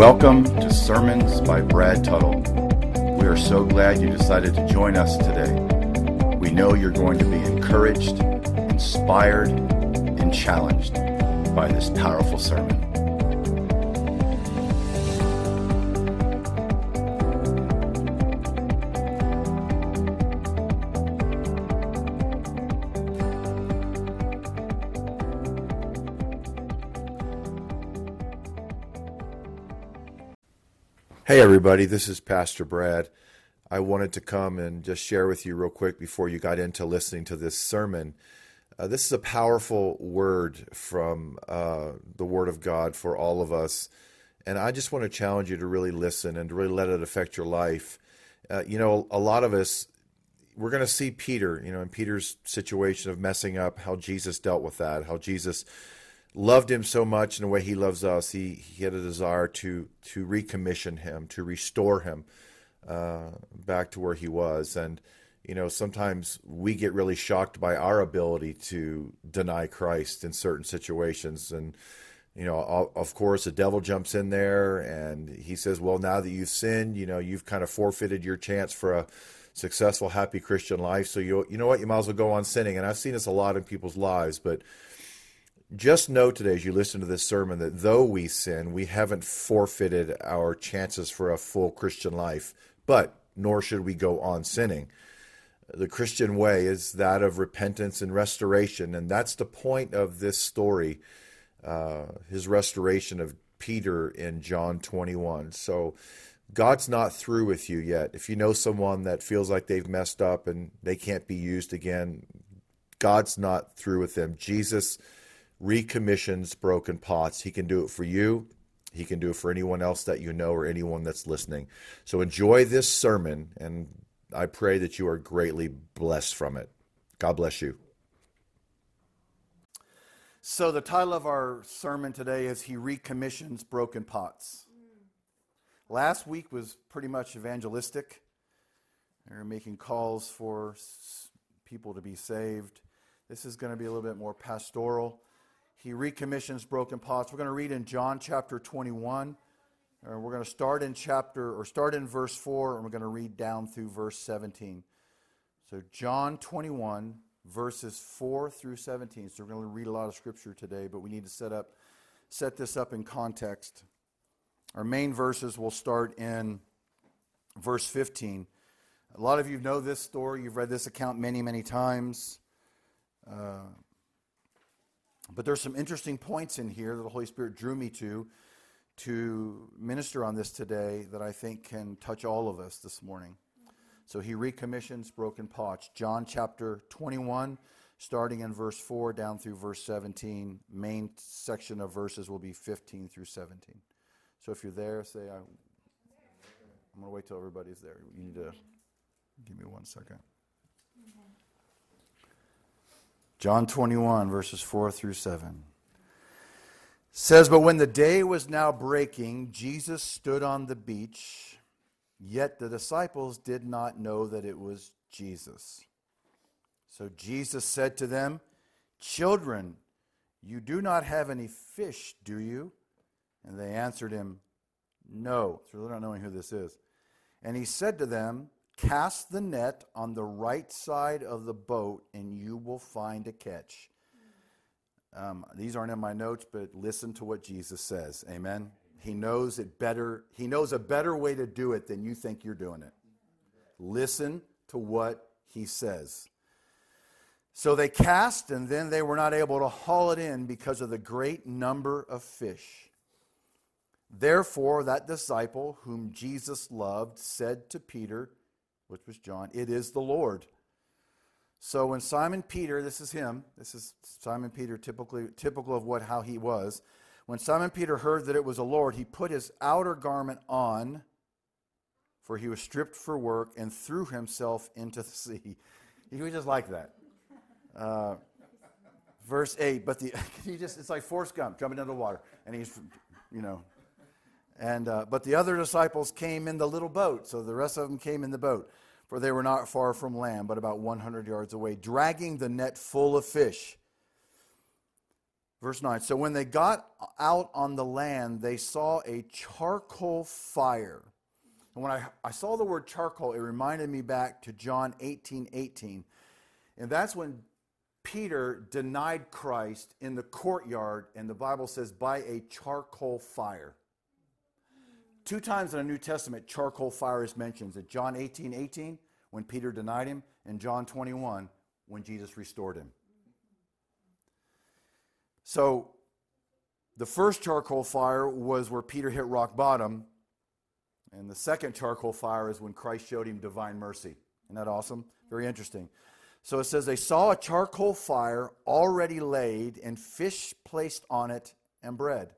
Welcome to Sermons by Brad Tuttle. We are so glad you decided to join us today. We know you're going to be encouraged, inspired, and challenged by this powerful sermon. Hey, everybody, this is Pastor Brad. I wanted to come and just share with you, real quick, before you got into listening to this sermon. Uh, this is a powerful word from uh, the Word of God for all of us. And I just want to challenge you to really listen and to really let it affect your life. Uh, you know, a lot of us, we're going to see Peter, you know, in Peter's situation of messing up, how Jesus dealt with that, how Jesus loved him so much in the way he loves us, he, he had a desire to to recommission him, to restore him uh, back to where he was. And you know, sometimes we get really shocked by our ability to deny Christ in certain situations, and you know, of course, the devil jumps in there and he says, "Well, now that you've sinned, you know, you've kind of forfeited your chance for a." successful happy christian life so you you know what you might as well go on sinning and i've seen this a lot in people's lives but just know today as you listen to this sermon that though we sin, we haven't forfeited our chances for a full Christian life, but nor should we go on sinning. The Christian way is that of repentance and restoration, and that's the point of this story, uh, his restoration of Peter in John 21. So God's not through with you yet. If you know someone that feels like they've messed up and they can't be used again, God's not through with them. Jesus recommissions broken pots. He can do it for you. He can do it for anyone else that you know or anyone that's listening. So enjoy this sermon, and I pray that you are greatly blessed from it. God bless you. So, the title of our sermon today is He Recommissions Broken Pots. Last week was pretty much evangelistic. They were making calls for people to be saved. This is going to be a little bit more pastoral he recommissions broken pots. We're going to read in John chapter 21. Uh, we're going to start in chapter, or start in verse 4, and we're going to read down through verse 17. So, John 21, verses 4 through 17. So, we're going to read a lot of scripture today, but we need to set up, set this up in context. Our main verses will start in verse 15. A lot of you know this story. You've read this account many, many times. Uh, but there's some interesting points in here that the Holy Spirit drew me to to minister on this today that I think can touch all of us this morning. So he recommissions broken pots. John chapter 21, starting in verse 4 down through verse 17. Main section of verses will be 15 through 17. So if you're there, say, I, I'm going to wait till everybody's there. You need to give me one second. John 21, verses 4 through 7 says, But when the day was now breaking, Jesus stood on the beach, yet the disciples did not know that it was Jesus. So Jesus said to them, Children, you do not have any fish, do you? And they answered him, No. So they're not knowing who this is. And he said to them, Cast the net on the right side of the boat, and you will find a catch. Um, these aren't in my notes, but listen to what Jesus says. Amen. He knows it better. He knows a better way to do it than you think you're doing it. Listen to what he says. So they cast, and then they were not able to haul it in because of the great number of fish. Therefore, that disciple whom Jesus loved said to Peter, which was John, it is the Lord. So when Simon Peter, this is him, this is Simon Peter typically typical of what how he was. When Simon Peter heard that it was the Lord, he put his outer garment on, for he was stripped for work, and threw himself into the sea. He was just like that. Uh, verse 8, but the he just it's like Forrest Gump jumping into the water, and he's you know. And uh, but the other disciples came in the little boat, so the rest of them came in the boat for they were not far from land, but about 100 yards away, dragging the net full of fish. Verse 9 So when they got out on the land, they saw a charcoal fire. And when I, I saw the word charcoal, it reminded me back to John 18 18. And that's when Peter denied Christ in the courtyard, and the Bible says, by a charcoal fire. Two times in the New Testament, charcoal fire is mentioned. At John 18 18, when Peter denied him, and John 21, when Jesus restored him. So, the first charcoal fire was where Peter hit rock bottom, and the second charcoal fire is when Christ showed him divine mercy. Isn't that awesome? Very interesting. So it says, They saw a charcoal fire already laid, and fish placed on it, and bread.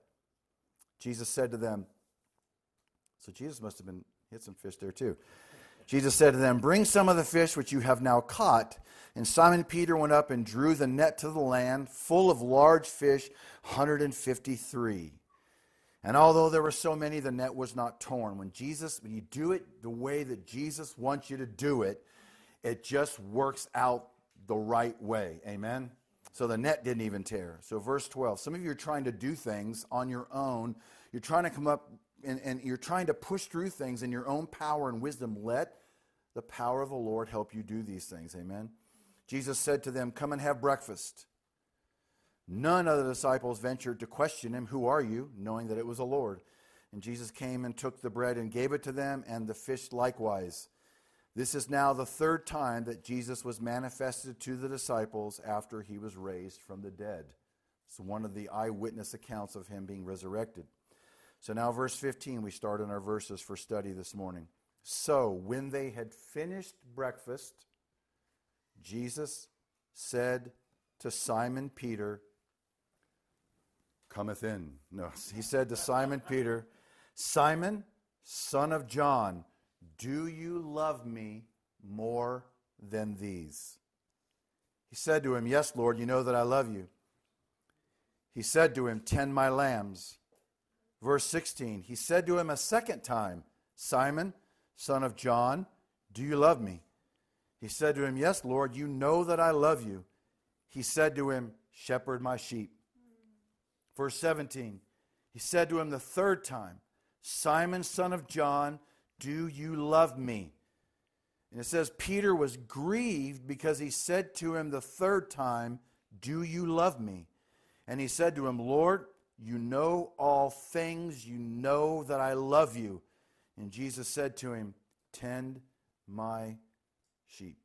Jesus said to them, So Jesus must have been hit some fish there too. Jesus said to them, Bring some of the fish which you have now caught. And Simon Peter went up and drew the net to the land, full of large fish, 153. And although there were so many, the net was not torn. When Jesus, when you do it the way that Jesus wants you to do it, it just works out the right way. Amen? So the net didn't even tear. So, verse 12 some of you are trying to do things on your own. You're trying to come up and, and you're trying to push through things in your own power and wisdom. Let the power of the Lord help you do these things. Amen? Jesus said to them, Come and have breakfast. None of the disciples ventured to question him, Who are you? knowing that it was the Lord. And Jesus came and took the bread and gave it to them, and the fish likewise. This is now the third time that Jesus was manifested to the disciples after he was raised from the dead. It's one of the eyewitness accounts of him being resurrected. So now, verse 15, we start in our verses for study this morning. So, when they had finished breakfast, Jesus said to Simon Peter, Cometh in. No, he said to Simon Peter, Simon, son of John, do you love me more than these? He said to him, Yes, Lord, you know that I love you. He said to him, Tend my lambs. Verse 16, he said to him a second time, Simon, son of John, do you love me? He said to him, Yes, Lord, you know that I love you. He said to him, Shepherd my sheep. Verse 17, he said to him the third time, Simon, son of John, do you love me? And it says, Peter was grieved because he said to him the third time, Do you love me? And he said to him, Lord, you know all things. You know that I love you. And Jesus said to him, Tend my sheep.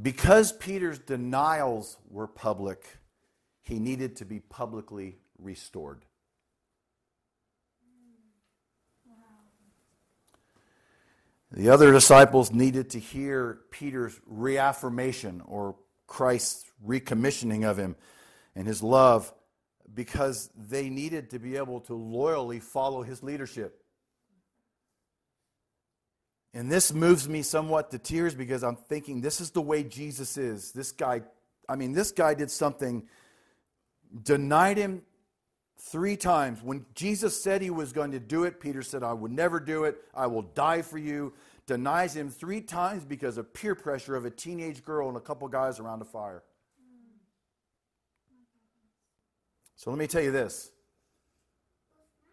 Because Peter's denials were public, he needed to be publicly restored. The other disciples needed to hear Peter's reaffirmation or Christ's recommissioning of him and his love because they needed to be able to loyally follow his leadership. And this moves me somewhat to tears because I'm thinking this is the way Jesus is. This guy, I mean, this guy did something, denied him three times. When Jesus said he was going to do it, Peter said, I would never do it. I will die for you. Denies him three times because of peer pressure of a teenage girl and a couple guys around a fire. So let me tell you this.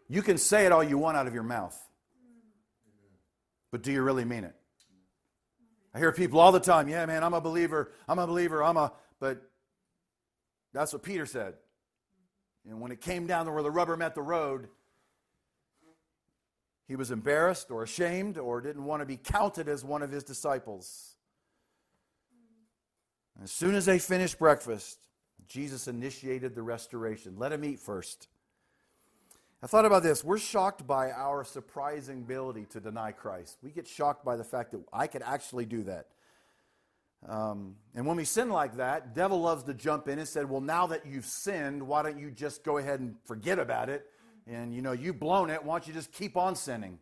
You can say it all you want out of your mouth, but do you really mean it? I hear people all the time, yeah, man, I'm a believer, I'm a believer, I'm a, but that's what Peter said. And when it came down to where the rubber met the road, he was embarrassed or ashamed or didn't want to be counted as one of his disciples. As soon as they finished breakfast, Jesus initiated the restoration. Let him eat first. I thought about this. We're shocked by our surprising ability to deny Christ. We get shocked by the fact that I could actually do that. Um, and when we sin like that, devil loves to jump in and said, "Well, now that you've sinned, why don't you just go ahead and forget about it? And you know you've blown it. Why don't you just keep on sinning?"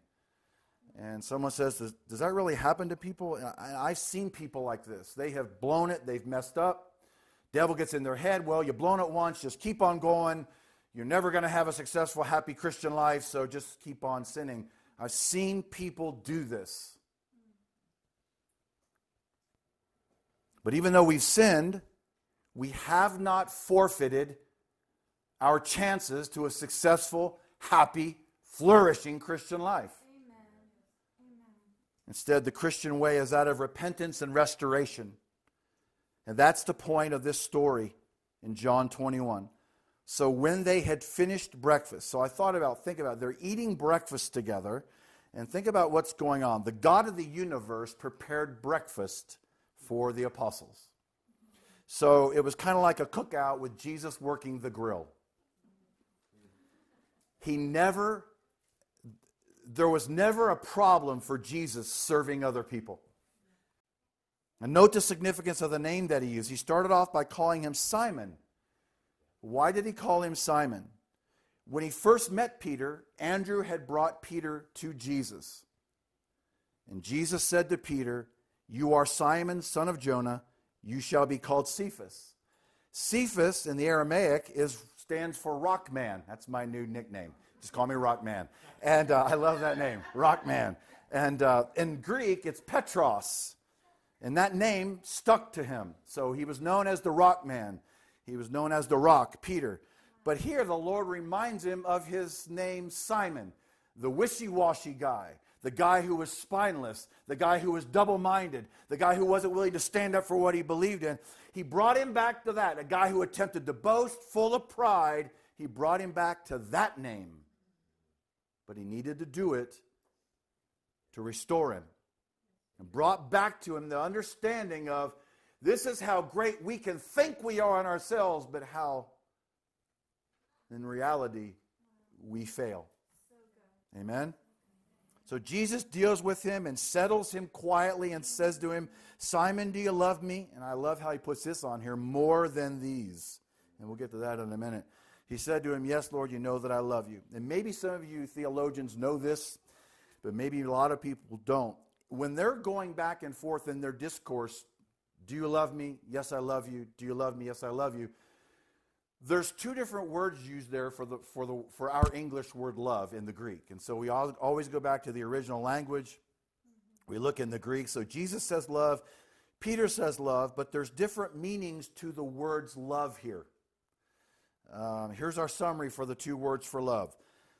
And someone says, "Does, does that really happen to people?" I, I've seen people like this. They have blown it. They've messed up. Devil gets in their head. Well, you've blown it once. Just keep on going. You're never going to have a successful, happy Christian life. So just keep on sinning. I've seen people do this. But even though we've sinned, we have not forfeited our chances to a successful, happy, flourishing Christian life. Instead, the Christian way is that of repentance and restoration. And that's the point of this story in John 21. So when they had finished breakfast, so I thought about, think about, it, they're eating breakfast together, and think about what's going on. The God of the universe prepared breakfast for the apostles. So it was kind of like a cookout with Jesus working the grill. He never, there was never a problem for Jesus serving other people. And note the significance of the name that he used. He started off by calling him Simon. Why did he call him Simon? When he first met Peter, Andrew had brought Peter to Jesus. And Jesus said to Peter, You are Simon, son of Jonah. You shall be called Cephas. Cephas in the Aramaic is, stands for rock man. That's my new nickname. Just call me rock man. And uh, I love that name, rock man. And uh, in Greek, it's Petros. And that name stuck to him. So he was known as the rock man. He was known as the rock, Peter. But here the Lord reminds him of his name, Simon, the wishy washy guy, the guy who was spineless, the guy who was double minded, the guy who wasn't willing to stand up for what he believed in. He brought him back to that, a guy who attempted to boast, full of pride. He brought him back to that name. But he needed to do it to restore him and brought back to him the understanding of this is how great we can think we are on ourselves, but how in reality we fail. Amen? So Jesus deals with him and settles him quietly and says to him, Simon, do you love me? And I love how he puts this on here more than these. And we'll get to that in a minute. He said to him, Yes, Lord, you know that I love you. And maybe some of you theologians know this, but maybe a lot of people don't. When they're going back and forth in their discourse, do you love me? Yes, I love you. Do you love me? Yes, I love you. There's two different words used there for, the, for, the, for our English word love in the Greek. And so we always go back to the original language. We look in the Greek. So Jesus says love, Peter says love, but there's different meanings to the words love here. Um, here's our summary for the two words for love.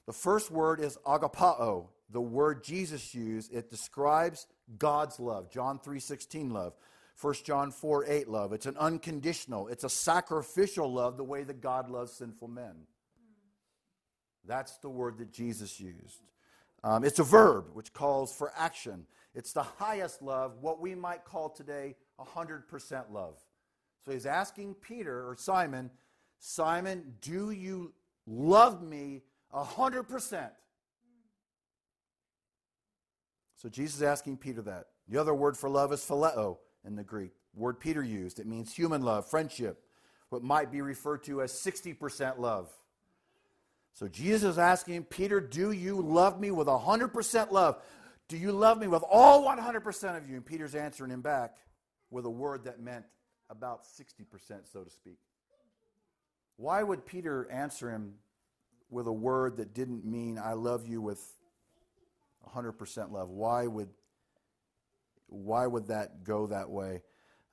The first word is agapao, the word Jesus used. It describes God's love, John 3:16 love. 1 John 4 8 love. It's an unconditional, it's a sacrificial love, the way that God loves sinful men. That's the word that Jesus used. Um, it's a verb which calls for action. It's the highest love, what we might call today 100% love. So he's asking Peter or Simon, Simon, do you love me 100%? So Jesus is asking Peter that. The other word for love is phileo in the Greek. Word Peter used. It means human love, friendship, what might be referred to as 60% love. So Jesus is asking Peter, Do you love me with 100% love? Do you love me with all 100% of you? And Peter's answering him back with a word that meant about 60%, so to speak. Why would Peter answer him with a word that didn't mean I love you with 100% love? Why would why would that go that way?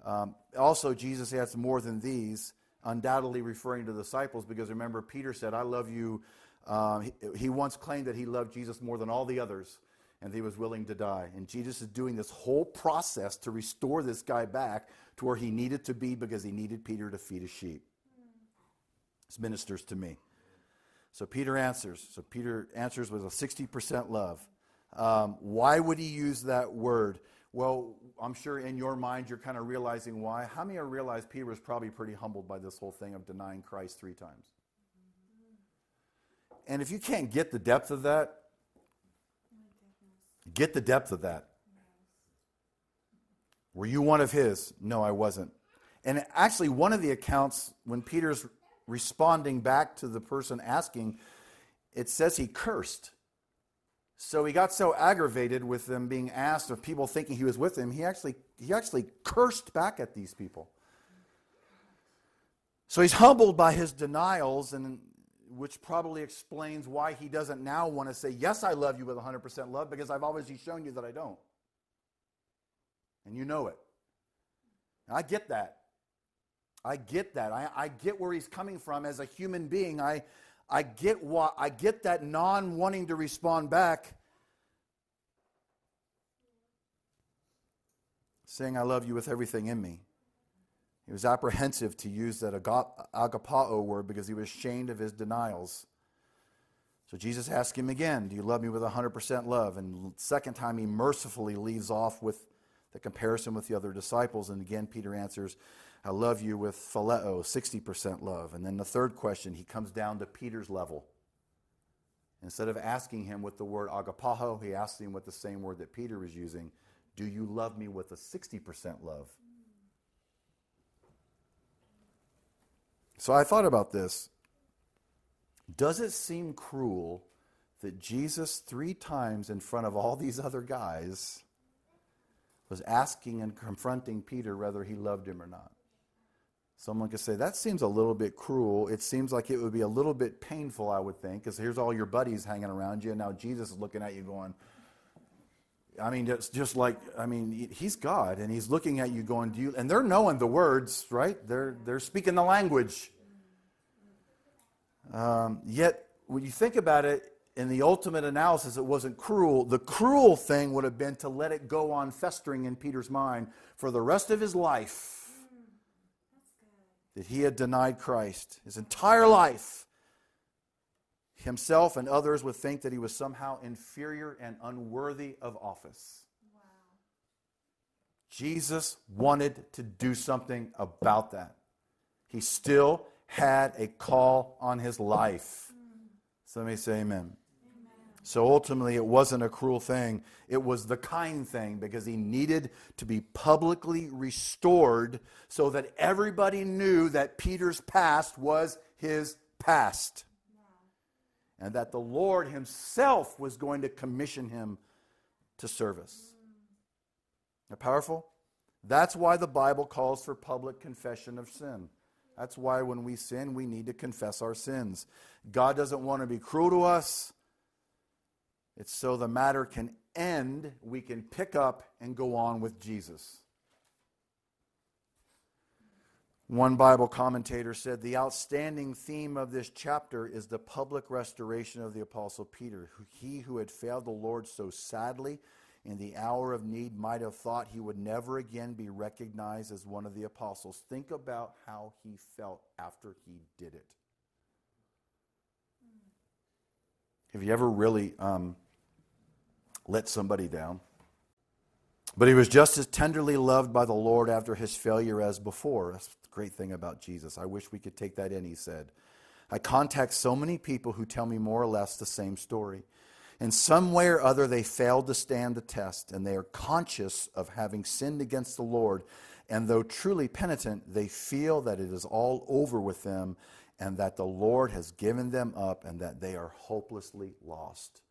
Um, also, Jesus adds more than these, undoubtedly referring to the disciples, because remember, Peter said, I love you. Um, he, he, once claimed that he loved Jesus more than all the others, and he was willing to die. And Jesus is doing this whole process to restore this guy back to where he needed to be because he needed Peter to feed his sheep. This ministers to me. So Peter answers. So Peter answers with a 60% love. Um, why would he use that word? Well, I'm sure in your mind you're kind of realizing why. How many are realize Peter was probably pretty humbled by this whole thing of denying Christ three times? And if you can't get the depth of that, get the depth of that. Were you one of his? No, I wasn't. And actually, one of the accounts, when Peter's responding back to the person asking, it says he cursed. So he got so aggravated with them being asked of people thinking he was with him, he actually, he actually cursed back at these people. So he's humbled by his denials, and which probably explains why he doesn't now want to say, Yes, I love you with 100% love, because I've already shown you that I don't. And you know it. I get that. I get that. I, I get where he's coming from as a human being. I, I get what I get that non wanting to respond back. Saying I love you with everything in me. He was apprehensive to use that agapao word because he was ashamed of his denials. So Jesus asked him again, Do you love me with 100% love? And second time, he mercifully leaves off with the comparison with the other disciples. And again, Peter answers, I love you with phileo, 60% love. And then the third question, he comes down to Peter's level. Instead of asking him with the word agapao, he asks him with the same word that Peter was using Do you love me with a 60% love? So I thought about this. Does it seem cruel that Jesus, three times in front of all these other guys, was asking and confronting Peter whether he loved him or not? Someone could say, that seems a little bit cruel. It seems like it would be a little bit painful, I would think, because here's all your buddies hanging around you, and now Jesus is looking at you going, I mean, it's just like, I mean, he's God, and he's looking at you going, do you, and they're knowing the words, right? They're, they're speaking the language. Um, yet, when you think about it, in the ultimate analysis, it wasn't cruel. The cruel thing would have been to let it go on festering in Peter's mind for the rest of his life that he had denied Christ. His entire life, himself and others would think that he was somehow inferior and unworthy of office. Wow. Jesus wanted to do something about that. He still had a call on his life. Mm. Somebody say amen. So ultimately, it wasn't a cruel thing. It was the kind thing because he needed to be publicly restored so that everybody knew that Peter's past was his past. And that the Lord himself was going to commission him to service. That powerful? That's why the Bible calls for public confession of sin. That's why when we sin, we need to confess our sins. God doesn't want to be cruel to us. It's so the matter can end, we can pick up and go on with Jesus. One Bible commentator said the outstanding theme of this chapter is the public restoration of the Apostle Peter. He who had failed the Lord so sadly in the hour of need might have thought he would never again be recognized as one of the apostles. Think about how he felt after he did it. Have you ever really um, let somebody down. But he was just as tenderly loved by the Lord after his failure as before. That's the great thing about Jesus. I wish we could take that in, he said. I contact so many people who tell me more or less the same story. In some way or other, they failed to stand the test, and they are conscious of having sinned against the Lord. And though truly penitent, they feel that it is all over with them, and that the Lord has given them up, and that they are hopelessly lost.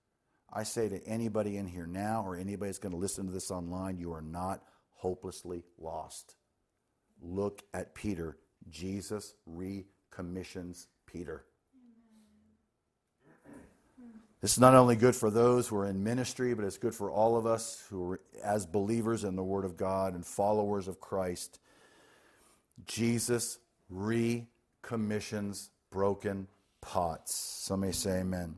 I say to anybody in here now or anybody that's going to listen to this online, you are not hopelessly lost. Look at Peter. Jesus recommissions Peter. This is not only good for those who are in ministry, but it's good for all of us who are as believers in the Word of God and followers of Christ. Jesus recommissions broken pots. Some may say amen.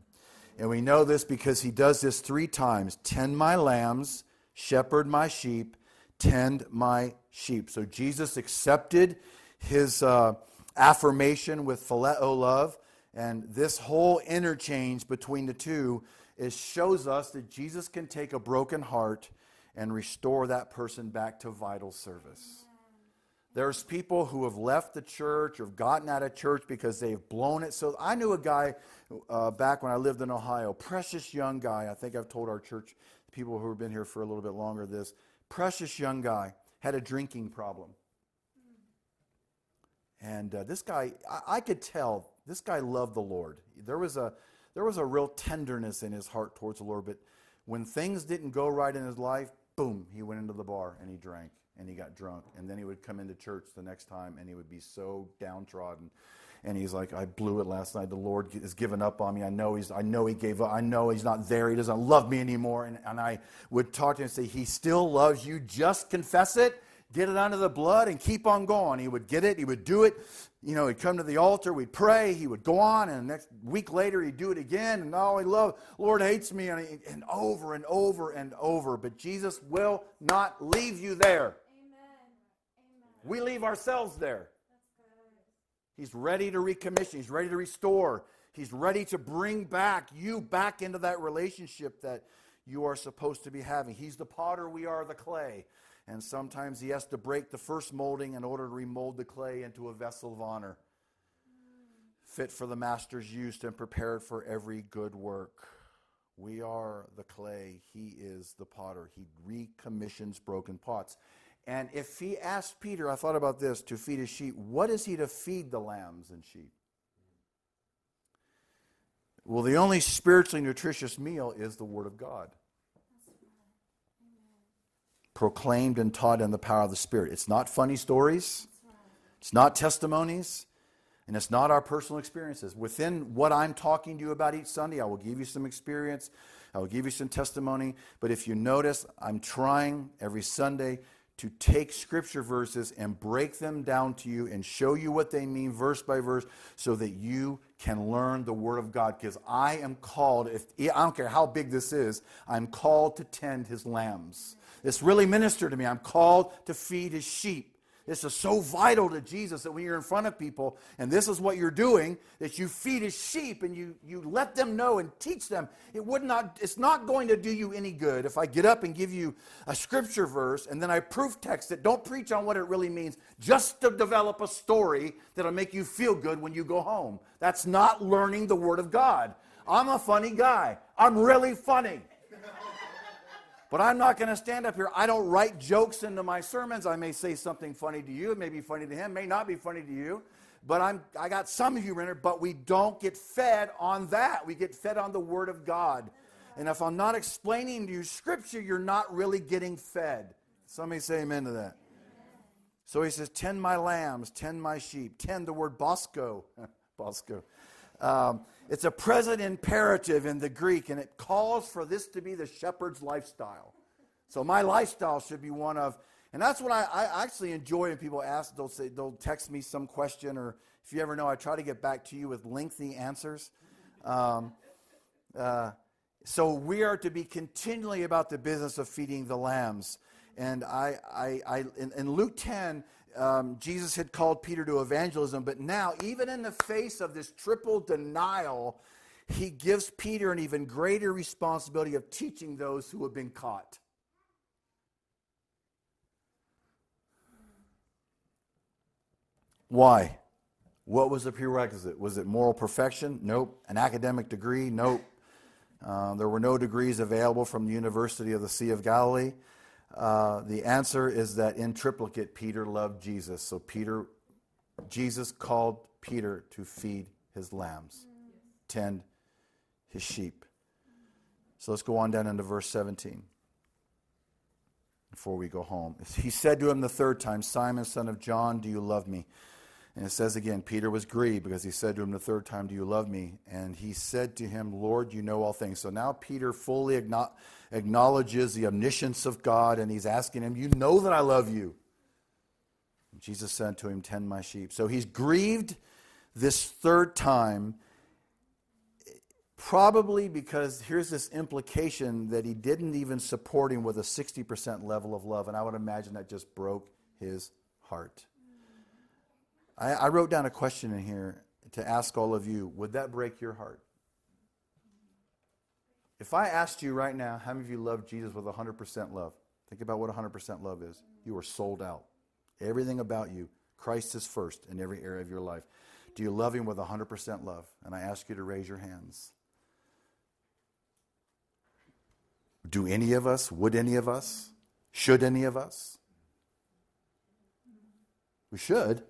And we know this because he does this three times tend my lambs, shepherd my sheep, tend my sheep. So Jesus accepted his uh, affirmation with phileo love. And this whole interchange between the two is, shows us that Jesus can take a broken heart and restore that person back to vital service. There's people who have left the church or have gotten out of church because they've blown it. So I knew a guy uh, back when I lived in Ohio, precious young guy. I think I've told our church people who have been here for a little bit longer this. Precious young guy had a drinking problem. And uh, this guy, I, I could tell this guy loved the Lord. There was a there was a real tenderness in his heart towards the Lord. But when things didn't go right in his life, boom, he went into the bar and he drank and he got drunk. And then he would come into church the next time and he would be so downtrodden. And he's like, I blew it last night. The Lord has given up on me. I know he's, I know he gave up. I know he's not there. He doesn't love me anymore. And, and I would talk to him and say, He still loves you. Just confess it. get it under the blood and keep on going. He would get it, he would do it. You know, he'd come to the altar, we'd pray, he would go on, and the next week later he'd do it again. And oh, he love, Lord hates me, and, he, and over and over and over. But Jesus will not leave you there. We leave ourselves there. He's ready to recommission, he's ready to restore, he's ready to bring back you back into that relationship that you are supposed to be having. He's the potter, we are the clay. And sometimes he has to break the first molding in order to remold the clay into a vessel of honor, fit for the master's use and prepared for every good work. We are the clay, he is the potter. He recommissions broken pots. And if he asked Peter, I thought about this, to feed his sheep, what is he to feed the lambs and sheep? Well, the only spiritually nutritious meal is the Word of God. Proclaimed and taught in the power of the Spirit. It's not funny stories, it's not testimonies, and it's not our personal experiences. Within what I'm talking to you about each Sunday, I will give you some experience, I will give you some testimony. But if you notice, I'm trying every Sunday to take scripture verses and break them down to you and show you what they mean verse by verse so that you can learn the word of God because I am called if I don't care how big this is I'm called to tend his lambs. This really ministered to me. I'm called to feed his sheep. This is so vital to Jesus that when you're in front of people and this is what you're doing, that you feed his sheep and you, you let them know and teach them. It would not, it's not going to do you any good if I get up and give you a scripture verse and then I proof text it. Don't preach on what it really means, just to develop a story that'll make you feel good when you go home. That's not learning the Word of God. I'm a funny guy. I'm really funny. But I'm not going to stand up here. I don't write jokes into my sermons. I may say something funny to you. It may be funny to him, may not be funny to you. But I'm, I got some humor in it, but we don't get fed on that. We get fed on the Word of God. And if I'm not explaining to you Scripture, you're not really getting fed. Somebody say amen to that. So he says, Tend my lambs, tend my sheep. Tend the word bosco. bosco. Um, it's a present imperative in the Greek, and it calls for this to be the shepherd's lifestyle. So my lifestyle should be one of, and that's what I, I actually enjoy when people ask. They'll say they'll text me some question, or if you ever know, I try to get back to you with lengthy answers. Um, uh, so we are to be continually about the business of feeding the lambs. And I, I, I in, in Luke 10, um, Jesus had called Peter to evangelism, but now, even in the face of this triple denial, he gives Peter an even greater responsibility of teaching those who have been caught. Why? What was the prerequisite? Was it moral perfection? Nope. An academic degree? Nope. Uh, there were no degrees available from the University of the Sea of Galilee. Uh, the answer is that in triplicate, Peter loved Jesus. So Peter, Jesus called Peter to feed his lambs, tend his sheep. So let's go on down into verse 17 before we go home. He said to him the third time, Simon, son of John, do you love me? And it says again, Peter was grieved because he said to him the third time, Do you love me? And he said to him, Lord, you know all things. So now Peter fully acknowledges the omniscience of God and he's asking him, You know that I love you. And Jesus said to him, Tend my sheep. So he's grieved this third time, probably because here's this implication that he didn't even support him with a 60% level of love. And I would imagine that just broke his heart. I, I wrote down a question in here to ask all of you Would that break your heart? If I asked you right now, how many of you love Jesus with 100% love? Think about what 100% love is. You are sold out. Everything about you, Christ is first in every area of your life. Do you love Him with 100% love? And I ask you to raise your hands. Do any of us, would any of us, should any of us? We should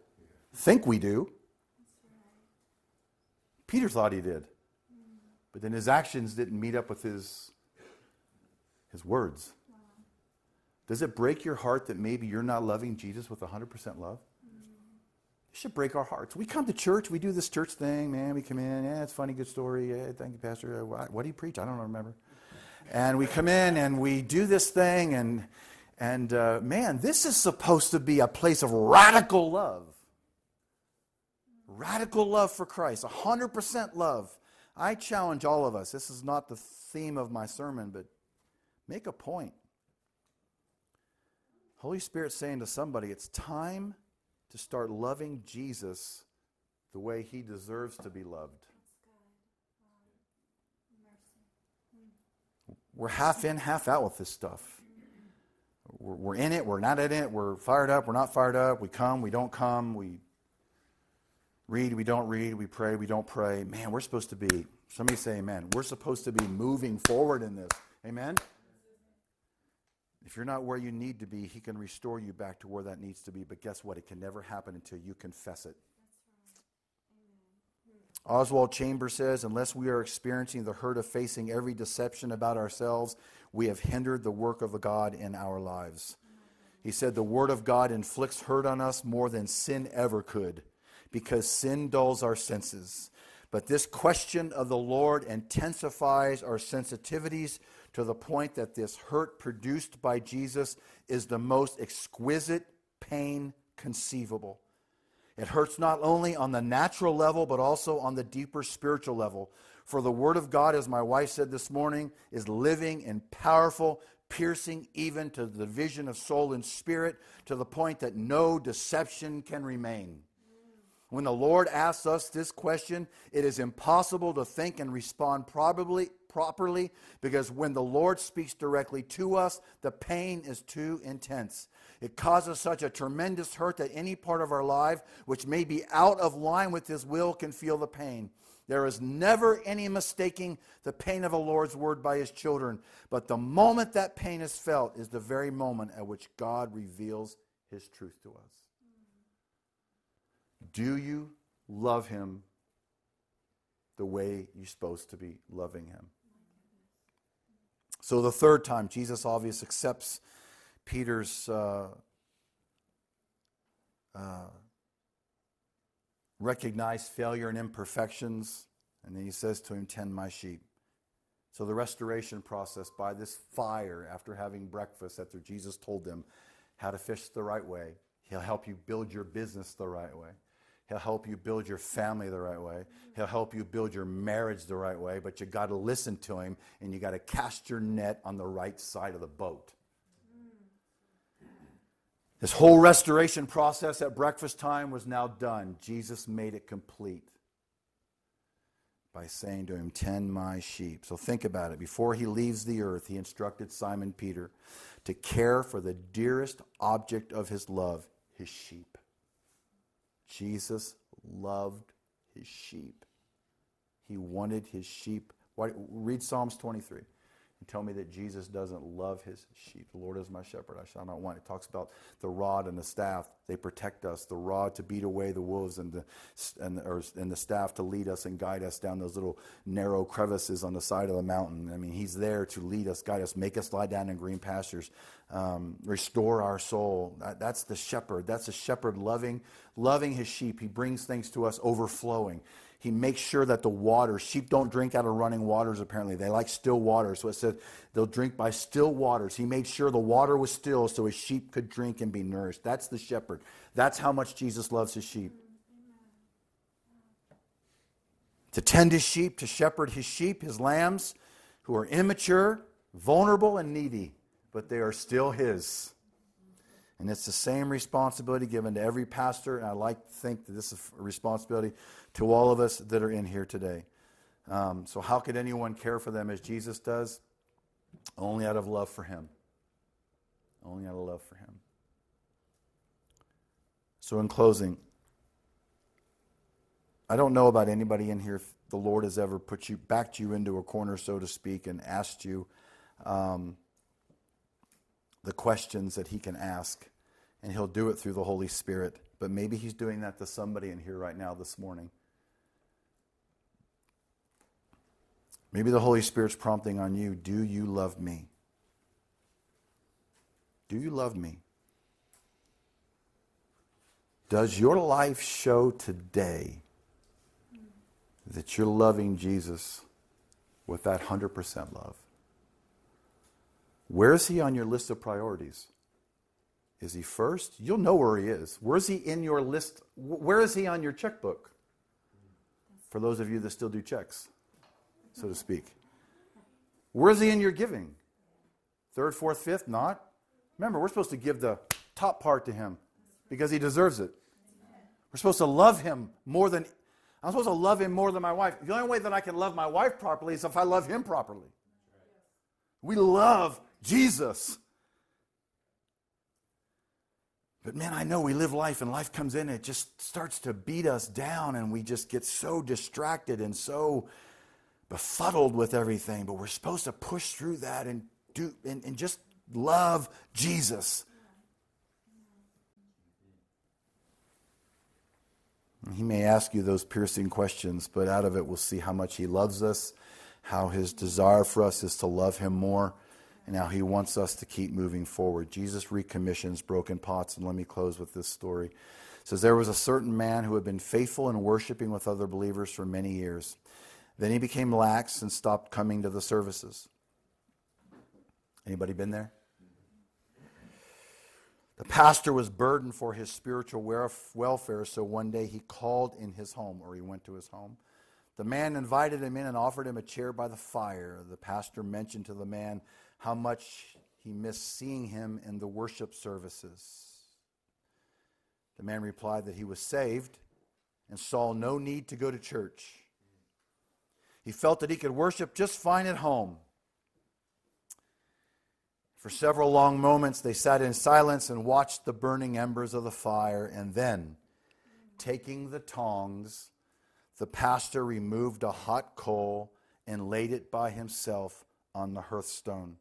think we do. Peter thought he did. But then his actions didn't meet up with his, his words. Does it break your heart that maybe you're not loving Jesus with 100% love? It should break our hearts. We come to church, we do this church thing, man. We come in, yeah, it's funny, good story. Yeah, thank you, Pastor. Eh, what, what do you preach? I don't remember. And we come in and we do this thing, and And uh, man, this is supposed to be a place of radical love. Radical love for Christ, 100% love. I challenge all of us. This is not the theme of my sermon, but make a point. Holy Spirit saying to somebody, it's time to start loving Jesus the way he deserves to be loved. We're half in, half out with this stuff. We're, we're in it, we're not in it, we're fired up, we're not fired up, we come, we don't come, we read, we don't read, we pray, we don't pray. Man, we're supposed to be, somebody say amen. We're supposed to be moving forward in this. Amen? If you're not where you need to be, He can restore you back to where that needs to be. But guess what? It can never happen until you confess it. Oswald Chambers says, unless we are experiencing the hurt of facing every deception about ourselves, we have hindered the work of God in our lives. He said, the Word of God inflicts hurt on us more than sin ever could because sin dulls our senses. But this question of the Lord intensifies our sensitivities to the point that this hurt produced by Jesus is the most exquisite pain conceivable. It hurts not only on the natural level, but also on the deeper spiritual level. For the Word of God, as my wife said this morning, is living and powerful, piercing even to the vision of soul and spirit, to the point that no deception can remain. When the Lord asks us this question, it is impossible to think and respond probably properly because when the Lord speaks directly to us, the pain is too intense. It causes such a tremendous hurt that any part of our life which may be out of line with His will can feel the pain. There is never any mistaking the pain of the Lord's word by His children, but the moment that pain is felt is the very moment at which God reveals His truth to us. Do you love him the way you're supposed to be loving him? So, the third time, Jesus obviously accepts Peter's uh, uh, recognized failure and imperfections, and then he says to him, Tend my sheep. So, the restoration process by this fire after having breakfast, after Jesus told them how to fish the right way, he'll help you build your business the right way. He'll help you build your family the right way. He'll help you build your marriage the right way, but you got to listen to him and you got to cast your net on the right side of the boat. This whole restoration process at breakfast time was now done. Jesus made it complete by saying to him, Tend my sheep. So think about it. Before he leaves the earth, he instructed Simon Peter to care for the dearest object of his love, his sheep. Jesus loved his sheep. He wanted his sheep. Read Psalms 23 and tell me that Jesus doesn't love his sheep. The Lord is my shepherd, I shall not want. It talks about the rod and the staff. They protect us. The rod to beat away the wolves and the, and, or, and the staff to lead us and guide us down those little narrow crevices on the side of the mountain. I mean, he's there to lead us, guide us, make us lie down in green pastures, um, restore our soul. That, that's the shepherd. That's a shepherd loving, loving his sheep. He brings things to us overflowing he makes sure that the water, sheep don't drink out of running waters apparently. They like still water. So it said they'll drink by still waters. He made sure the water was still so his sheep could drink and be nourished. That's the shepherd. That's how much Jesus loves his sheep. To tend his sheep, to shepherd his sheep, his lambs, who are immature, vulnerable, and needy, but they are still his. And it's the same responsibility given to every pastor. And I like to think that this is a responsibility to all of us that are in here today. Um, so, how could anyone care for them as Jesus does? Only out of love for Him. Only out of love for Him. So, in closing, I don't know about anybody in here if the Lord has ever put you, backed you into a corner, so to speak, and asked you um, the questions that He can ask. And He'll do it through the Holy Spirit. But maybe He's doing that to somebody in here right now this morning. Maybe the Holy Spirit's prompting on you Do you love me? Do you love me? Does your life show today that you're loving Jesus with that 100% love? Where is he on your list of priorities? Is he first? You'll know where he is. Where is he in your list? Where is he on your checkbook? For those of you that still do checks, so to speak. Where is he in your giving? Third, fourth, fifth? Not. Remember, we're supposed to give the top part to him because he deserves it. We're supposed to love him more than I'm supposed to love him more than my wife. The only way that I can love my wife properly is if I love him properly. We love Jesus. But man, I know we live life and life comes in and it just starts to beat us down and we just get so distracted and so befuddled with everything. But we're supposed to push through that and do and, and just love Jesus. He may ask you those piercing questions, but out of it we'll see how much he loves us, how his desire for us is to love him more, and how he wants us to keep moving forward. Jesus recommissions broken pots, and let me close with this story. It says there was a certain man who had been faithful in worshiping with other believers for many years. Then he became lax and stopped coming to the services. Anybody been there? The pastor was burdened for his spiritual welfare, so one day he called in his home, or he went to his home. The man invited him in and offered him a chair by the fire. The pastor mentioned to the man how much he missed seeing him in the worship services. The man replied that he was saved and saw no need to go to church. He felt that he could worship just fine at home. For several long moments, they sat in silence and watched the burning embers of the fire. And then, taking the tongs, the pastor removed a hot coal and laid it by himself on the hearthstone.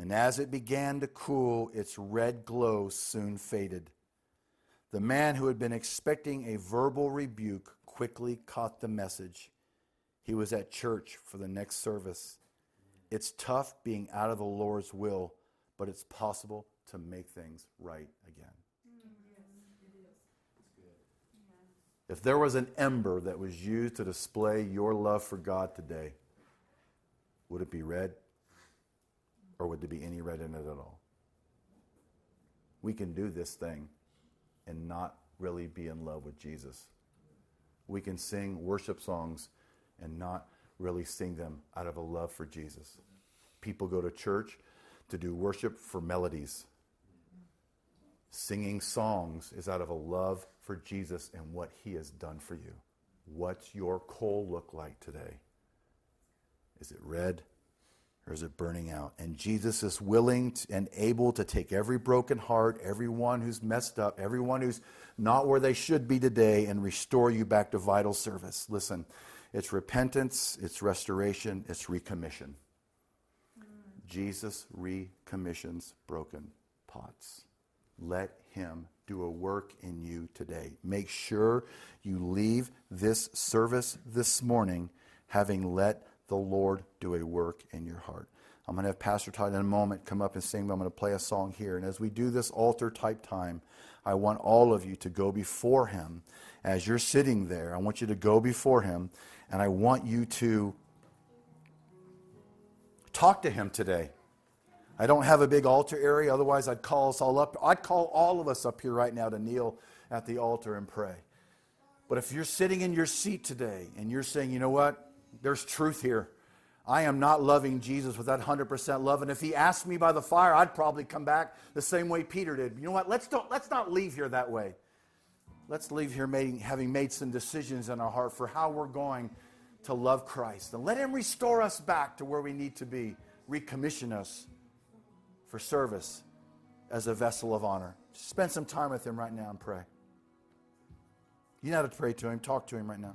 And as it began to cool, its red glow soon faded. The man who had been expecting a verbal rebuke quickly caught the message. He was at church for the next service it's tough being out of the Lord's will, but it's possible to make things right again. If there was an ember that was used to display your love for God today, would it be red? Or would there be any red in it at all? We can do this thing and not really be in love with Jesus. We can sing worship songs and not really sing them out of a love for Jesus. People go to church to do worship for melodies. Singing songs is out of a love for Jesus and what he has done for you. What's your coal look like today? Is it red or is it burning out? And Jesus is willing and able to take every broken heart, everyone who's messed up, everyone who's not where they should be today, and restore you back to vital service. Listen, it's repentance, it's restoration, it's recommission. Mm. Jesus recommissions broken pots. Let him do a work in you today. Make sure you leave this service this morning having let the Lord do a work in your heart. I'm going to have Pastor Todd in a moment come up and sing, but I'm going to play a song here. And as we do this altar type time, I want all of you to go before Him. As you're sitting there, I want you to go before Him and I want you to talk to him today. I don't have a big altar area, otherwise, I'd call us all up. I'd call all of us up here right now to kneel at the altar and pray. But if you're sitting in your seat today and you're saying, you know what, there's truth here. I am not loving Jesus with that 100% love. And if he asked me by the fire, I'd probably come back the same way Peter did. You know what? Let's, don't, let's not leave here that way let's leave here made, having made some decisions in our heart for how we're going to love Christ. And let Him restore us back to where we need to be, recommission us for service as a vessel of honor. Spend some time with Him right now and pray. You know how to pray to Him, talk to Him right now.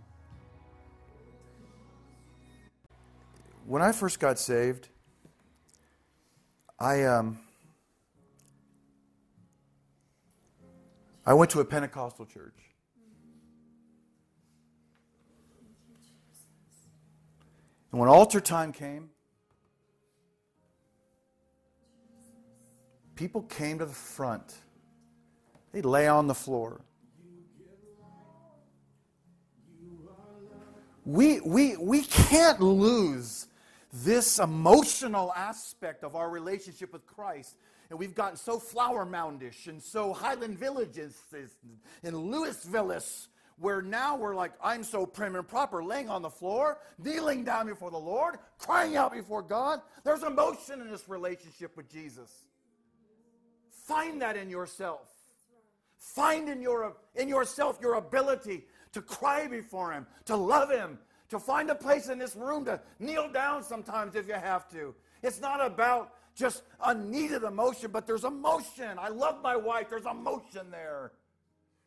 When I first got saved, I um, I went to a Pentecostal church. And when altar time came, people came to the front. They'd lay on the floor. We, we, we can't lose this emotional aspect of our relationship with Christ and we've gotten so flower moundish and so Highland Villages and Lewisville where now we're like, I'm so prim and proper, laying on the floor, kneeling down before the Lord, crying out before God. There's emotion in this relationship with Jesus. Find that in yourself. Find in, your, in yourself your ability to cry before Him, to love Him, to find a place in this room to kneel down sometimes if you have to. It's not about just unneeded emotion, but there's emotion. I love my wife, there's emotion there.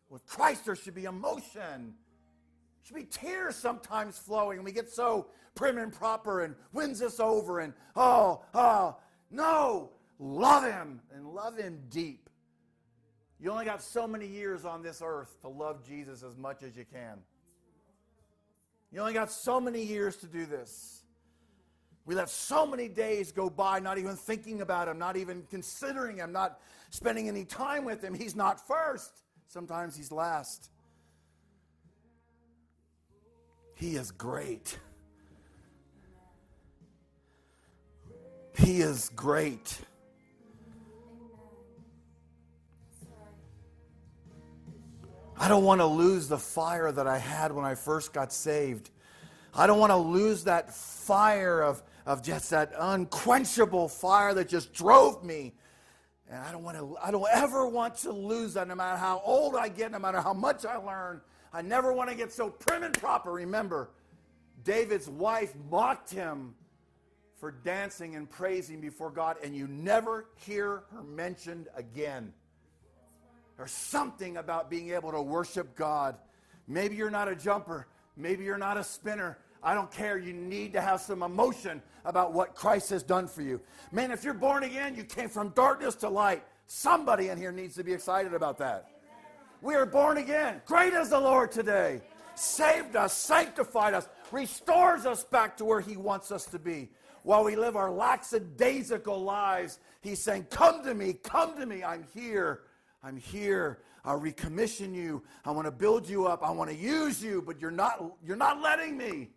With Christ, there should be emotion. There should be tears sometimes flowing. We get so prim and proper and wins us over and oh, oh. No, love Him and love Him deep. You only got so many years on this earth to love Jesus as much as you can. You only got so many years to do this. We let so many days go by not even thinking about him, not even considering him, not spending any time with him. He's not first. Sometimes he's last. He is great. He is great. I don't want to lose the fire that I had when I first got saved. I don't want to lose that fire of, of just that unquenchable fire that just drove me and I don't want to, I don't ever want to lose that no matter how old I get, no matter how much I learn. I never want to get so prim and proper. Remember, David's wife mocked him for dancing and praising before God, and you never hear her mentioned again. There's something about being able to worship God. Maybe you're not a jumper, maybe you're not a spinner, I don't care. You need to have some emotion about what Christ has done for you. Man, if you're born again, you came from darkness to light. Somebody in here needs to be excited about that. We are born again. Great is the Lord today. Saved us, sanctified us, restores us back to where He wants us to be. While we live our lackadaisical lives, He's saying, Come to me, come to me. I'm here. I'm here. I'll recommission you. I want to build you up. I want to use you, but you're not, you're not letting me.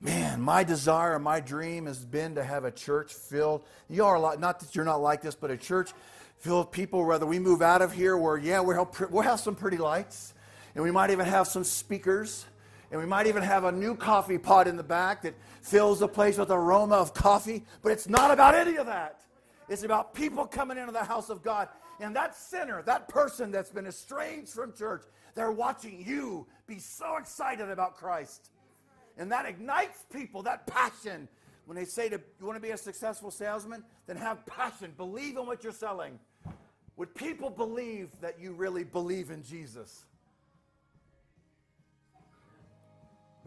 Man, my desire, my dream has been to have a church filled. You are like, not that you're not like this, but a church filled with people. Whether we move out of here, where yeah, we'll have some pretty lights, and we might even have some speakers, and we might even have a new coffee pot in the back that fills the place with aroma of coffee. But it's not about any of that. It's about people coming into the house of God, and that sinner, that person that's been estranged from church, they're watching you be so excited about Christ. And that ignites people, that passion. When they say to you want to be a successful salesman, then have passion. Believe in what you're selling. Would people believe that you really believe in Jesus?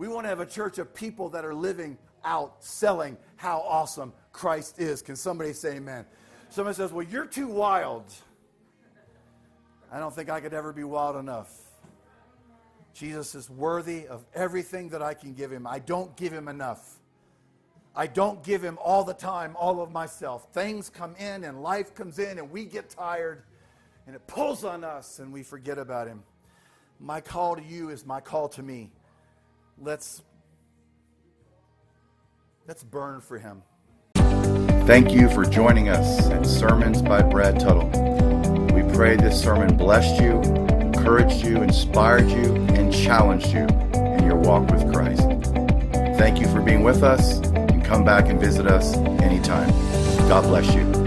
We want to have a church of people that are living out, selling how awesome Christ is. Can somebody say amen? Somebody says, Well, you're too wild. I don't think I could ever be wild enough. Jesus is worthy of everything that I can give him. I don't give him enough. I don't give him all the time, all of myself. Things come in and life comes in and we get tired and it pulls on us and we forget about him. My call to you is my call to me. Let's let's burn for him. Thank you for joining us at Sermons by Brad Tuttle. We pray this sermon blessed you encouraged you, inspired you, and challenged you in your walk with Christ. Thank you for being with us, and come back and visit us anytime. God bless you.